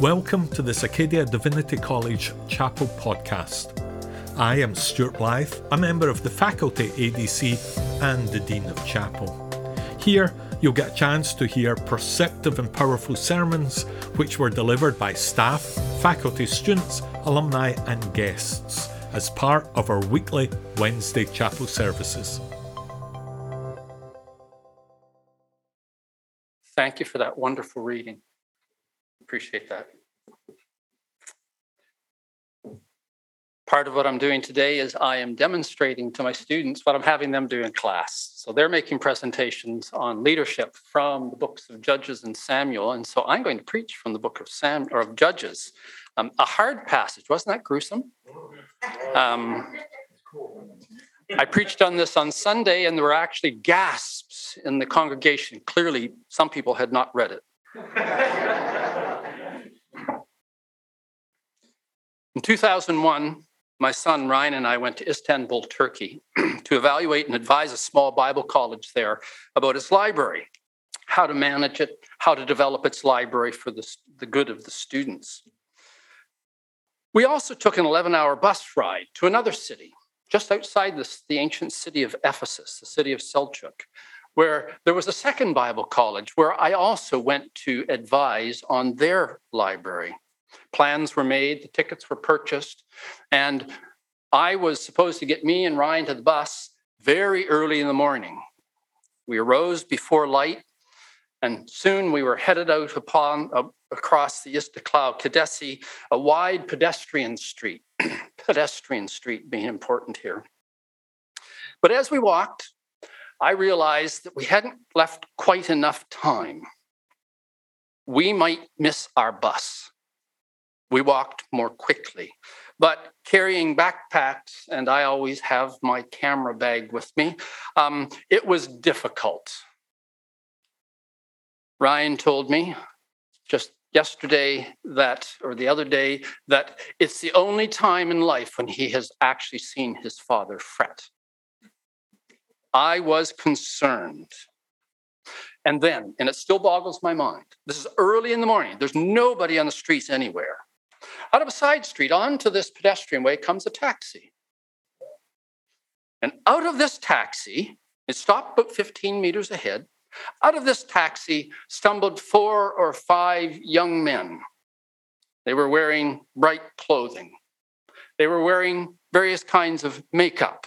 Welcome to the Acadia Divinity College Chapel podcast. I am Stuart Blythe, a member of the faculty ADC and the Dean of Chapel. Here, you'll get a chance to hear perceptive and powerful sermons which were delivered by staff, faculty, students, alumni, and guests as part of our weekly Wednesday chapel services. Thank you for that wonderful reading. Appreciate that. Part of what I'm doing today is I am demonstrating to my students what I'm having them do in class. So they're making presentations on leadership from the books of Judges and Samuel, and so I'm going to preach from the book of Sam or of Judges. Um, a hard passage, wasn't that gruesome? Um, I preached on this on Sunday, and there were actually gasps in the congregation. Clearly, some people had not read it. In 2001, my son Ryan and I went to Istanbul, Turkey, to evaluate and advise a small Bible college there about its library, how to manage it, how to develop its library for the, the good of the students. We also took an 11 hour bus ride to another city, just outside this, the ancient city of Ephesus, the city of Seljuk, where there was a second Bible college where I also went to advise on their library. Plans were made, the tickets were purchased, and I was supposed to get me and Ryan to the bus very early in the morning. We arose before light, and soon we were headed out upon uh, across the Istiklal Caddesi, a wide pedestrian street. pedestrian street being important here. But as we walked, I realized that we hadn't left quite enough time. We might miss our bus. We walked more quickly. But carrying backpacks, and I always have my camera bag with me, um, it was difficult. Ryan told me just yesterday that, or the other day, that it's the only time in life when he has actually seen his father fret. I was concerned. And then, and it still boggles my mind, this is early in the morning, there's nobody on the streets anywhere. Out of a side street onto this pedestrian way comes a taxi. And out of this taxi, it stopped about 15 meters ahead. Out of this taxi stumbled four or five young men. They were wearing bright clothing. They were wearing various kinds of makeup.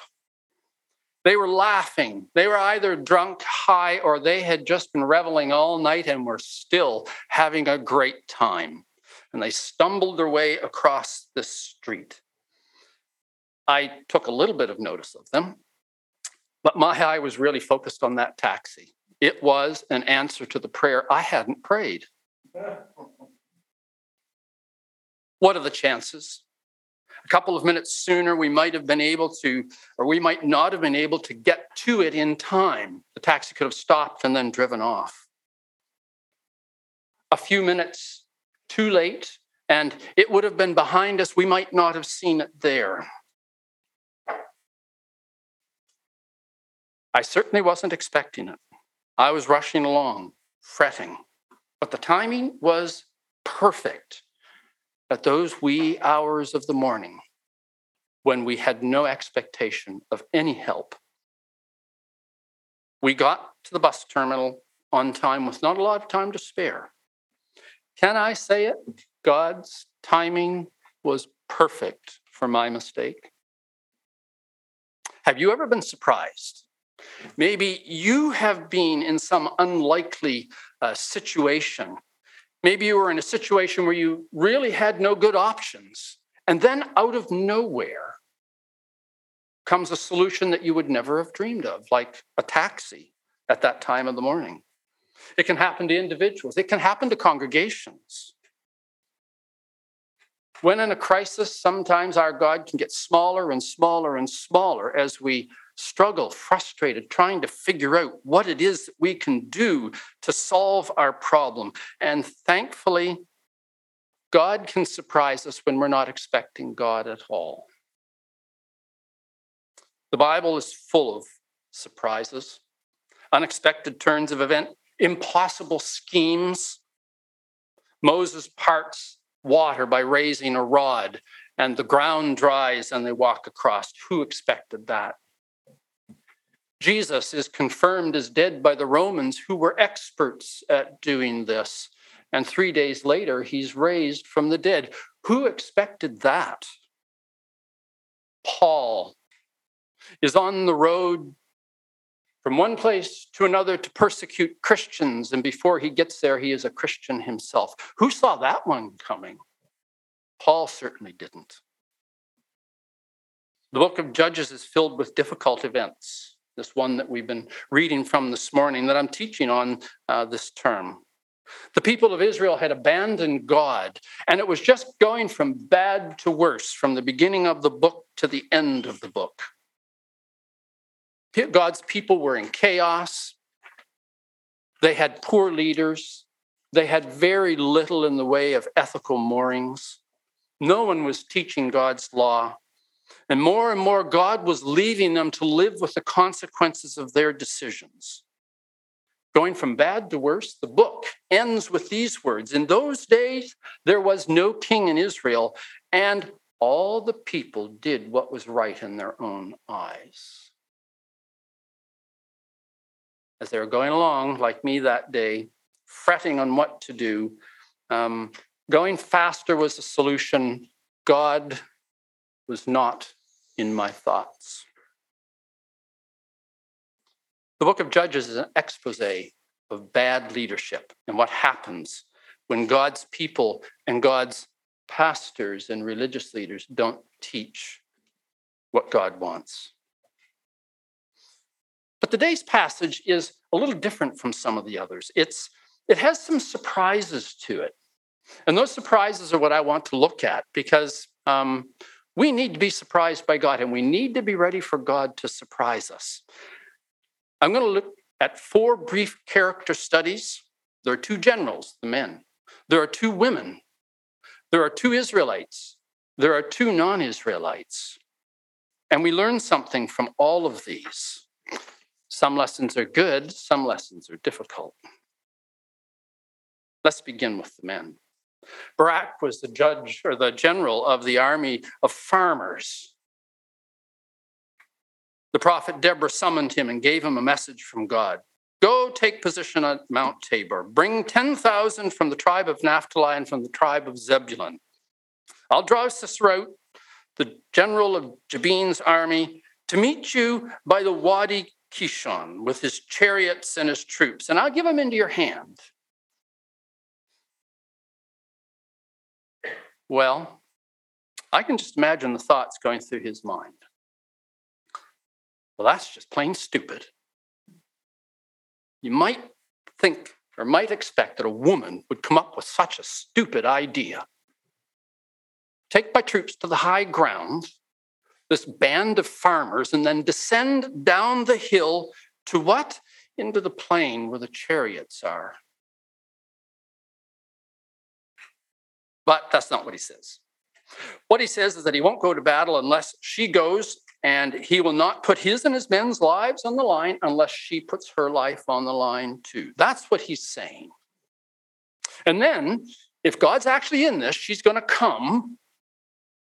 They were laughing. They were either drunk, high, or they had just been reveling all night and were still having a great time and they stumbled their way across the street. I took a little bit of notice of them, but my eye was really focused on that taxi. It was an answer to the prayer I hadn't prayed. What are the chances? A couple of minutes sooner, we might have been able to, or we might not have been able to get to it in time. The taxi could have stopped and then driven off. A few minutes too late, and it would have been behind us. We might not have seen it there. I certainly wasn't expecting it. I was rushing along, fretting, but the timing was perfect at those wee hours of the morning when we had no expectation of any help. We got to the bus terminal on time with not a lot of time to spare. Can I say it? God's timing was perfect for my mistake. Have you ever been surprised? Maybe you have been in some unlikely uh, situation. Maybe you were in a situation where you really had no good options. And then out of nowhere comes a solution that you would never have dreamed of, like a taxi at that time of the morning. It can happen to individuals, it can happen to congregations. When in a crisis, sometimes our God can get smaller and smaller and smaller as we struggle, frustrated, trying to figure out what it is that we can do to solve our problem. And thankfully, God can surprise us when we're not expecting God at all. The Bible is full of surprises, unexpected turns of event, impossible schemes. Moses parts water by raising a rod, and the ground dries and they walk across. Who expected that? Jesus is confirmed as dead by the Romans, who were experts at doing this. And three days later, he's raised from the dead. Who expected that? Paul is on the road from one place to another to persecute Christians. And before he gets there, he is a Christian himself. Who saw that one coming? Paul certainly didn't. The book of Judges is filled with difficult events this one that we've been reading from this morning that I'm teaching on uh, this term. The people of Israel had abandoned God, and it was just going from bad to worse from the beginning of the book to the end of the book. God's people were in chaos. They had poor leaders. They had very little in the way of ethical moorings. No one was teaching God's law. And more and more, God was leaving them to live with the consequences of their decisions. Going from bad to worse, the book ends with these words In those days, there was no king in Israel, and all the people did what was right in their own eyes. As they were going along, like me that day, fretting on what to do, um, going faster was the solution. God was not in my thoughts. The book of Judges is an expose of bad leadership and what happens when God's people and God's pastors and religious leaders don't teach what God wants. But today's passage is a little different from some of the others. It's, it has some surprises to it. And those surprises are what I want to look at because um, we need to be surprised by God and we need to be ready for God to surprise us. I'm going to look at four brief character studies. There are two generals, the men. There are two women. There are two Israelites. There are two non Israelites. And we learn something from all of these. Some lessons are good, some lessons are difficult. Let's begin with the men. Barak was the judge or the general of the army of farmers. The prophet Deborah summoned him and gave him a message from God. Go take position at Mount Tabor. Bring 10,000 from the tribe of Naphtali and from the tribe of Zebulun. I'll draw Sisera the general of Jabin's army, to meet you by the Wadi Kishon with his chariots and his troops, and I'll give him into your hand. Well, I can just imagine the thoughts going through his mind. Well, that's just plain stupid. You might think or might expect that a woman would come up with such a stupid idea. Take my troops to the high ground, this band of farmers, and then descend down the hill to what? Into the plain where the chariots are. But that's not what he says. What he says is that he won't go to battle unless she goes, and he will not put his and his men's lives on the line unless she puts her life on the line too. That's what he's saying. And then, if God's actually in this, she's going to come,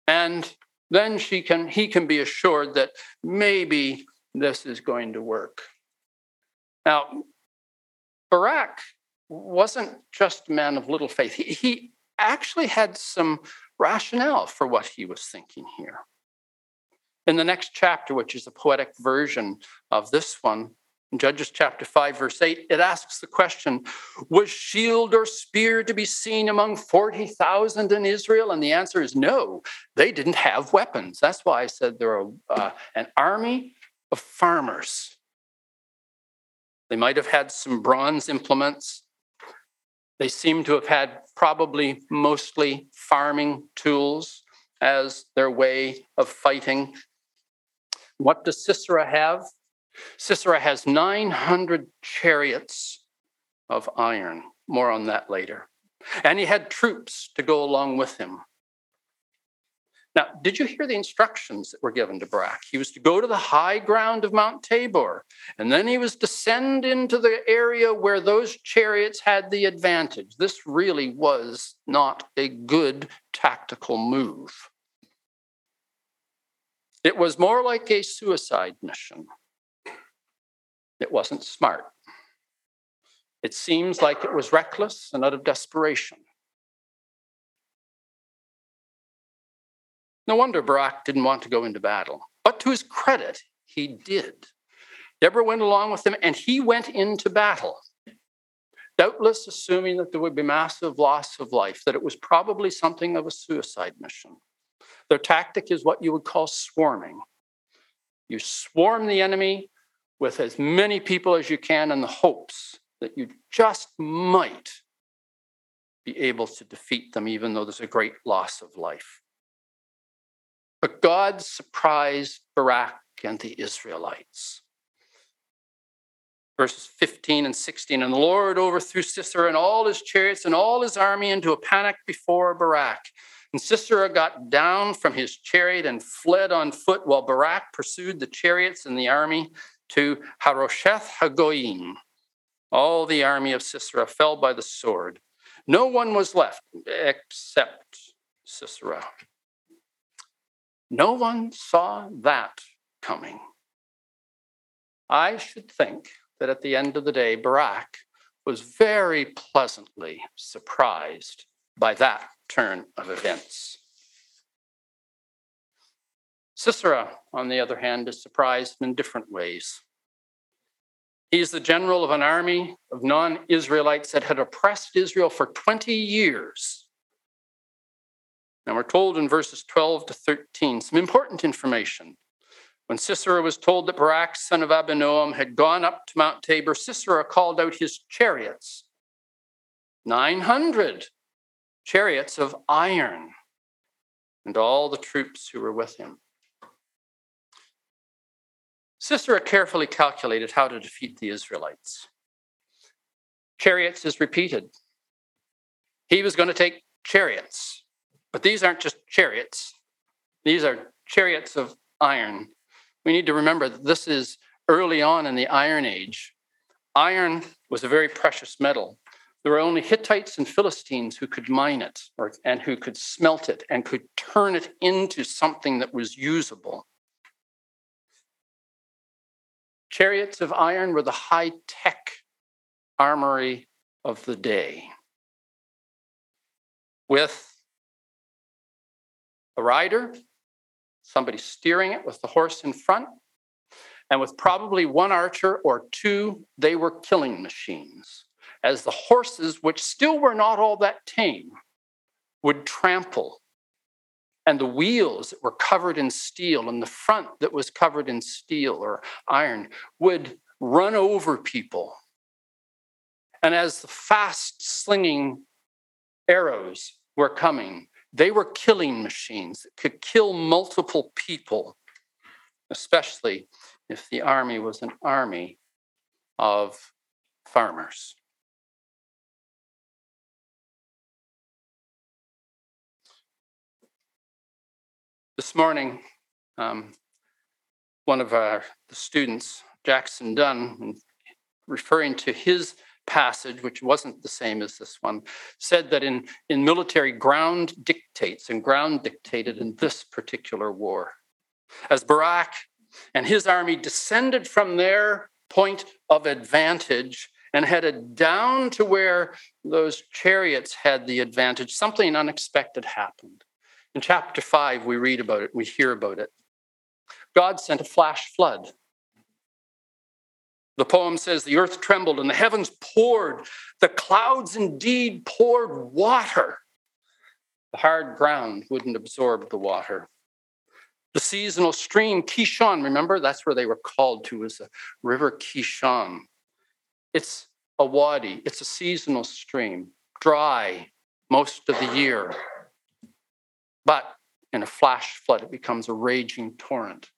and then she can he can be assured that maybe this is going to work. Now, Barak wasn't just a man of little faith. He, he actually had some rationale for what he was thinking here. In the next chapter, which is a poetic version of this one, in Judges chapter 5, verse 8, it asks the question Was shield or spear to be seen among 40,000 in Israel? And the answer is no, they didn't have weapons. That's why I said they're uh, an army of farmers. They might have had some bronze implements, they seem to have had probably mostly farming tools as their way of fighting. What does Sisera have? Sisera has 900 chariots of iron. More on that later. And he had troops to go along with him. Now, did you hear the instructions that were given to Barak? He was to go to the high ground of Mount Tabor, and then he was to send into the area where those chariots had the advantage. This really was not a good tactical move. It was more like a suicide mission. It wasn't smart. It seems like it was reckless and out of desperation. No wonder Barak didn't want to go into battle. But to his credit, he did. Deborah went along with him and he went into battle. Doubtless assuming that there would be massive loss of life, that it was probably something of a suicide mission. Their tactic is what you would call swarming. You swarm the enemy with as many people as you can in the hopes that you just might be able to defeat them, even though there's a great loss of life. But God surprised Barak and the Israelites. Verses 15 and 16 And the Lord overthrew Sisera and all his chariots and all his army into a panic before Barak. And Sisera got down from his chariot and fled on foot while Barak pursued the chariots and the army to Harosheth Hagoyim. All the army of Sisera fell by the sword. No one was left except Sisera. No one saw that coming. I should think that at the end of the day, Barak was very pleasantly surprised by that turn of events. Sisera, on the other hand, is surprised in different ways. He is the general of an army of non Israelites that had oppressed Israel for 20 years. And we're told in verses 12 to 13 some important information. When Sisera was told that Barak, son of Abinoam, had gone up to Mount Tabor, Sisera called out his chariots 900 chariots of iron, and all the troops who were with him. Sisera carefully calculated how to defeat the Israelites. Chariots is repeated. He was going to take chariots. But these aren't just chariots, these are chariots of iron. We need to remember that this is early on in the Iron Age. Iron was a very precious metal. There were only Hittites and Philistines who could mine it or, and who could smelt it and could turn it into something that was usable. Chariots of iron were the high tech armory of the day. With a rider, somebody steering it with the horse in front, and with probably one archer or two, they were killing machines. As the horses, which still were not all that tame, would trample, and the wheels that were covered in steel, and the front that was covered in steel or iron, would run over people. And as the fast slinging arrows were coming, they were killing machines that could kill multiple people, especially if the army was an army of farmers. This morning, um, one of our the students, Jackson Dunn, referring to his passage, which wasn't the same as this one, said that in, in military, ground dictates, and ground dictated in this particular war. As Barak and his army descended from their point of advantage and headed down to where those chariots had the advantage, something unexpected happened. In chapter 5, we read about it, we hear about it. God sent a flash flood the poem says the earth trembled and the heavens poured. The clouds indeed poured water. The hard ground wouldn't absorb the water. The seasonal stream, Kishon, remember? That's where they were called to, was the river Kishon. It's a wadi, it's a seasonal stream, dry most of the year. But in a flash flood, it becomes a raging torrent.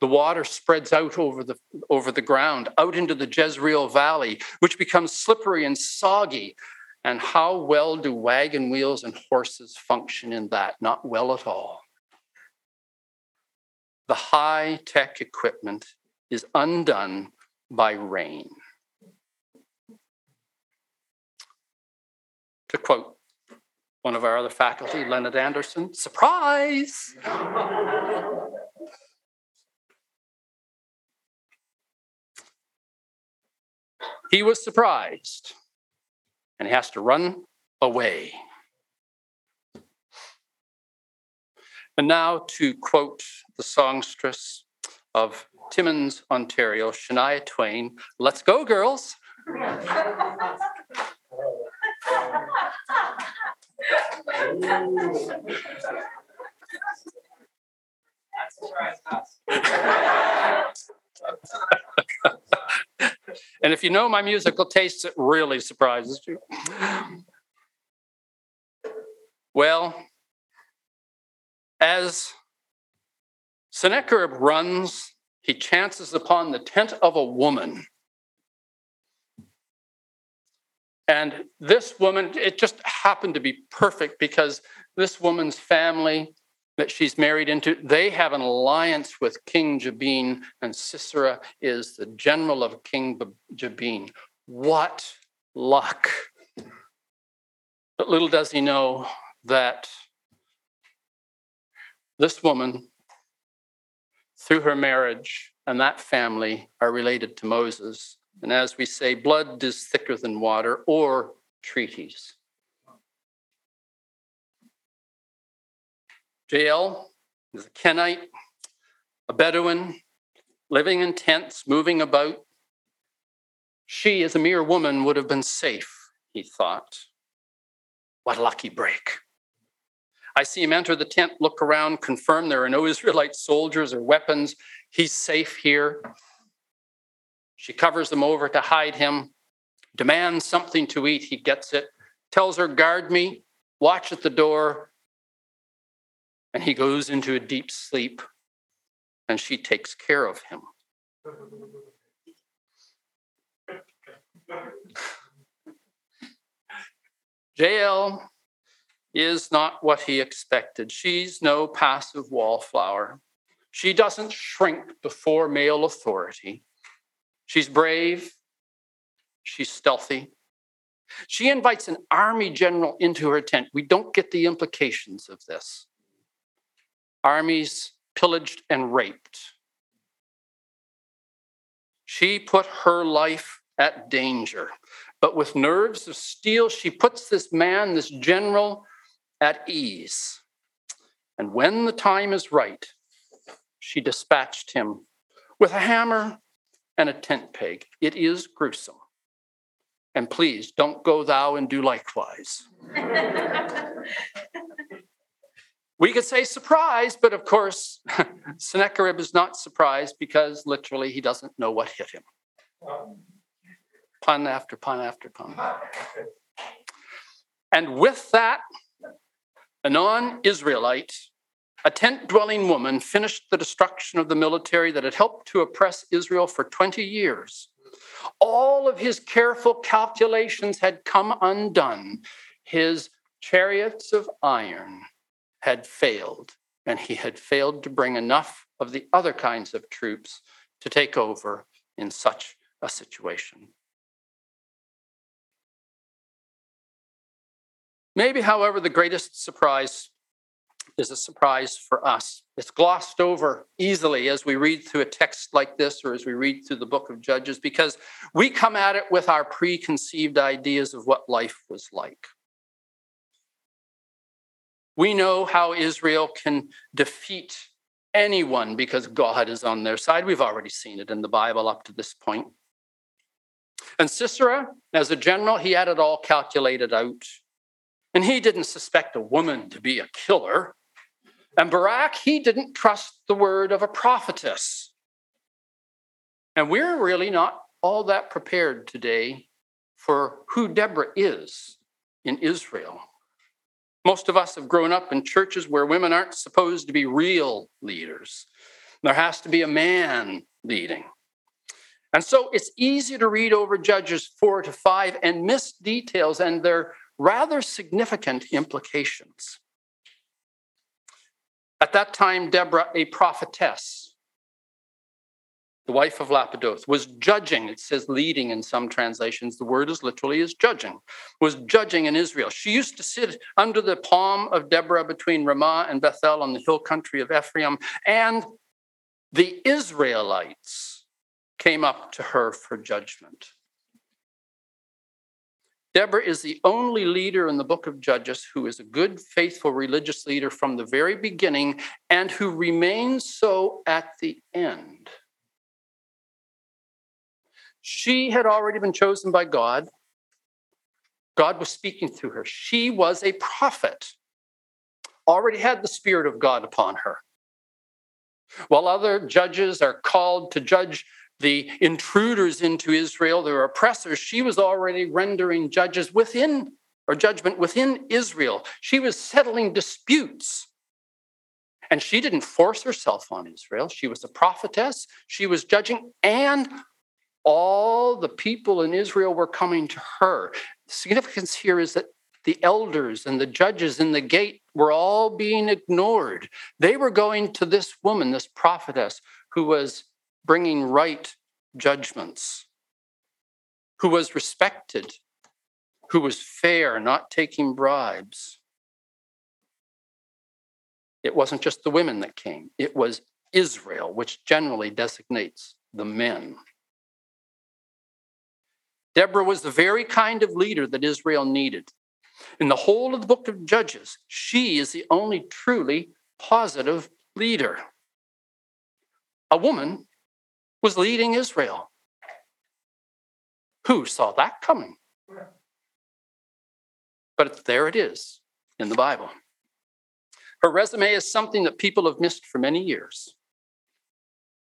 The water spreads out over the, over the ground, out into the Jezreel Valley, which becomes slippery and soggy. And how well do wagon wheels and horses function in that? Not well at all. the high tech equipment is undone by rain. To quote one of our other faculty, Leonard Anderson, surprise! he was surprised and he has to run away. And now to quote the songstress of Timmins, Ontario, Shania Twain, let's go, girls. and if you know my musical tastes, it really surprises you. Well, as Sennacherib runs, he chances upon the tent of a woman. And this woman, it just happened to be perfect because this woman's family that she's married into, they have an alliance with King Jabin, and Sisera is the general of King Jabin. What luck! But little does he know that this woman, through her marriage and that family, are related to Moses. And as we say, blood is thicker than water or treaties. Jael is a Kenite, a Bedouin, living in tents, moving about. She, as a mere woman, would have been safe, he thought. What a lucky break. I see him enter the tent, look around, confirm there are no Israelite soldiers or weapons. He's safe here. She covers them over to hide him, demands something to eat. He gets it, tells her, Guard me, watch at the door. And he goes into a deep sleep, and she takes care of him. Jael is not what he expected. She's no passive wallflower. She doesn't shrink before male authority. She's brave. She's stealthy. She invites an army general into her tent. We don't get the implications of this. Armies pillaged and raped. She put her life at danger. But with nerves of steel, she puts this man, this general, at ease. And when the time is right, she dispatched him with a hammer and a tent peg. It is gruesome. And please don't go thou and do likewise. we could say surprise, but of course, Sennacherib is not surprised because literally he doesn't know what hit him. Pun after pun after pun. And with that, a non Israelite, a tent dwelling woman, finished the destruction of the military that had helped to oppress Israel for 20 years. All of his careful calculations had come undone. His chariots of iron had failed, and he had failed to bring enough of the other kinds of troops to take over in such a situation. Maybe, however, the greatest surprise is a surprise for us. It's glossed over easily as we read through a text like this or as we read through the book of Judges because we come at it with our preconceived ideas of what life was like. We know how Israel can defeat anyone because God is on their side. We've already seen it in the Bible up to this point. And Sisera, as a general, he had it all calculated out. And he didn't suspect a woman to be a killer. And Barak, he didn't trust the word of a prophetess. And we're really not all that prepared today for who Deborah is in Israel. Most of us have grown up in churches where women aren't supposed to be real leaders. There has to be a man leading. And so it's easy to read over Judges 4 to 5 and miss details, and they're rather significant implications. At that time, Deborah, a prophetess, the wife of Lapidoth, was judging. It says leading in some translations. The word is literally is judging, was judging in Israel. She used to sit under the palm of Deborah between Ramah and Bethel on the hill country of Ephraim. And the Israelites came up to her for judgment. Deborah is the only leader in the book of Judges who is a good, faithful religious leader from the very beginning and who remains so at the end. She had already been chosen by God. God was speaking through her. She was a prophet, already had the Spirit of God upon her. While other judges are called to judge the intruders into Israel, their oppressors, she was already rendering judges within or judgment within Israel. She was settling disputes. And she didn't force herself on Israel. She was a prophetess. She was judging, and all the people in Israel were coming to her. The significance here is that the elders and the judges in the gate were all being ignored. They were going to this woman, this prophetess, who was bringing right judgments, who was respected, who was fair, not taking bribes. It wasn't just the women that came, it was Israel, which generally designates the men. Deborah was the very kind of leader that Israel needed. In the whole of the book of Judges, she is the only truly positive leader. A woman was leading Israel. Who saw that coming? But there it is in the Bible. Her resume is something that people have missed for many years.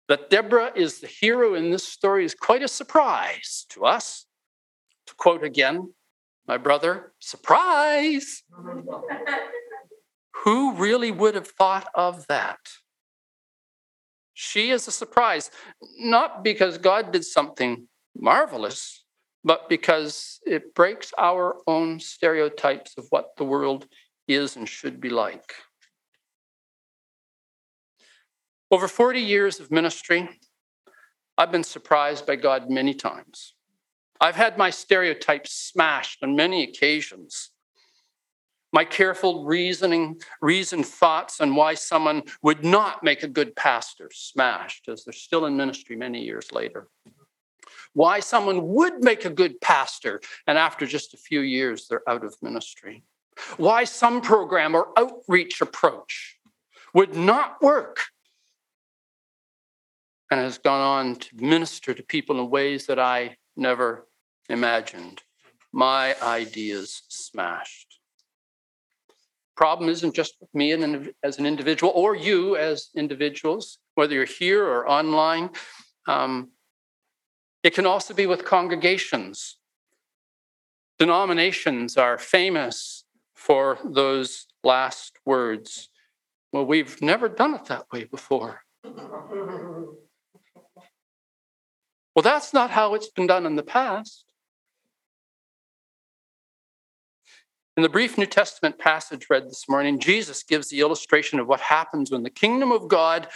That Deborah is the hero in this story is quite a surprise to us to quote again my brother, surprise! Who really would have thought of that? She is a surprise, not because God did something marvelous, but because it breaks our own stereotypes of what the world is and should be like. Over 40 years of ministry, I've been surprised by God many times. I've had my stereotypes smashed on many occasions. My careful reasoning, reasoned thoughts on why someone would not make a good pastor smashed as they're still in ministry many years later. Why someone would make a good pastor and after just a few years they're out of ministry. Why some program or outreach approach would not work and has gone on to minister to people in ways that I never imagined. My ideas smashed. Problem isn't just with me as an individual or you as individuals, whether you're here or online. Um, it can also be with congregations. Denominations are famous for those last words. Well, we've never done it that way before. Well, that's not how it's been done in the past. In the brief New Testament passage read this morning, Jesus gives the illustration of what happens when the kingdom of God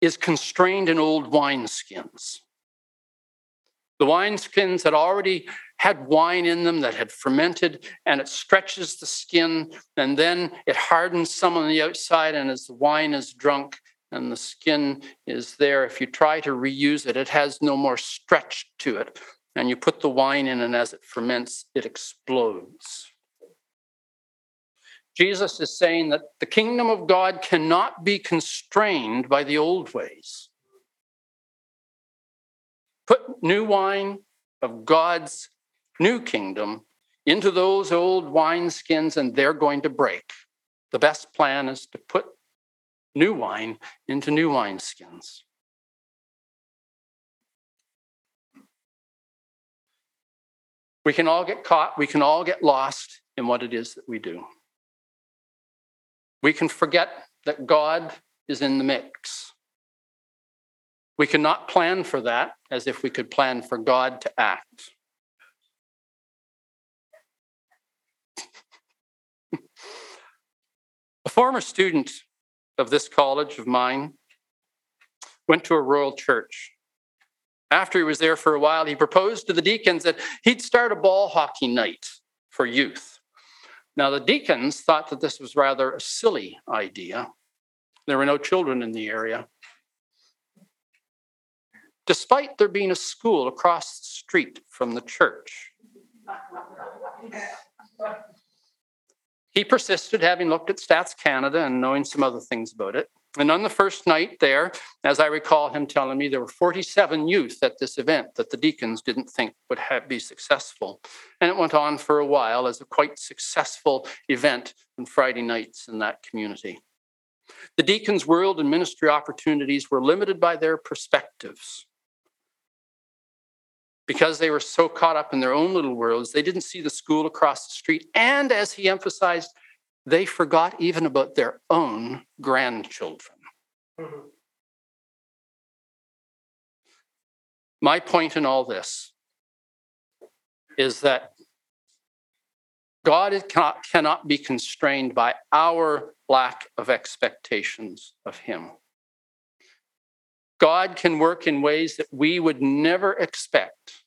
is constrained in old wineskins. The wineskins had already had wine in them that had fermented, and it stretches the skin, and then it hardens some on the outside. And as the wine is drunk and the skin is there, if you try to reuse it, it has no more stretch to it. And you put the wine in, and as it ferments, it explodes. Jesus is saying that the kingdom of God cannot be constrained by the old ways. Put new wine of God's new kingdom into those old wineskins and they're going to break. The best plan is to put new wine into new wineskins. We can all get caught, we can all get lost in what it is that we do. We can forget that God is in the mix. We cannot plan for that as if we could plan for God to act. a former student of this college of mine went to a rural church. After he was there for a while, he proposed to the deacons that he'd start a ball hockey night for youth. Now, the deacons thought that this was rather a silly idea. There were no children in the area. Despite there being a school across the street from the church, he persisted, having looked at Stats Canada and knowing some other things about it. And on the first night there, as I recall him telling me, there were 47 youth at this event that the deacons didn't think would have, be successful. And it went on for a while as a quite successful event on Friday nights in that community. The deacons' world and ministry opportunities were limited by their perspectives. Because they were so caught up in their own little worlds, they didn't see the school across the street. And as he emphasized, they forgot even about their own grandchildren. Mm-hmm. My point in all this is that God cannot, cannot be constrained by our lack of expectations of Him. God can work in ways that we would never expect.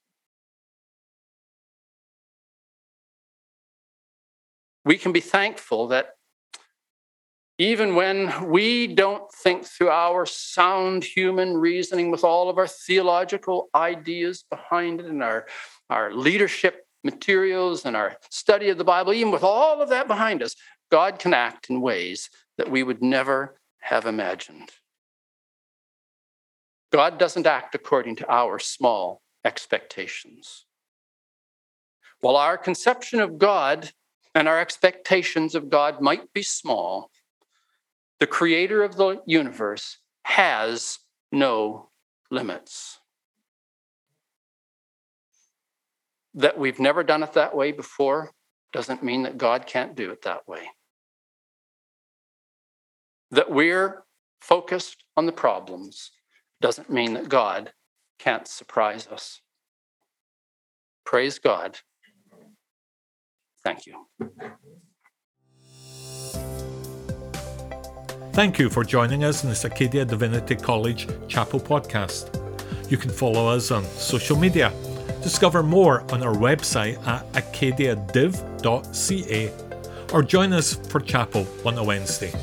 We can be thankful that even when we don't think through our sound human reasoning with all of our theological ideas behind it and our, our leadership materials and our study of the Bible, even with all of that behind us, God can act in ways that we would never have imagined. God doesn't act according to our small expectations. While our conception of God and our expectations of God might be small, the creator of the universe has no limits. That we've never done it that way before doesn't mean that God can't do it that way. That we're focused on the problems doesn't mean that God can't surprise us. Praise God Thank you. Thank you for joining us in this Acadia Divinity College Chapel podcast. You can follow us on social media. Discover more on our website at acadiadiv.ca or join us for chapel on a Wednesday.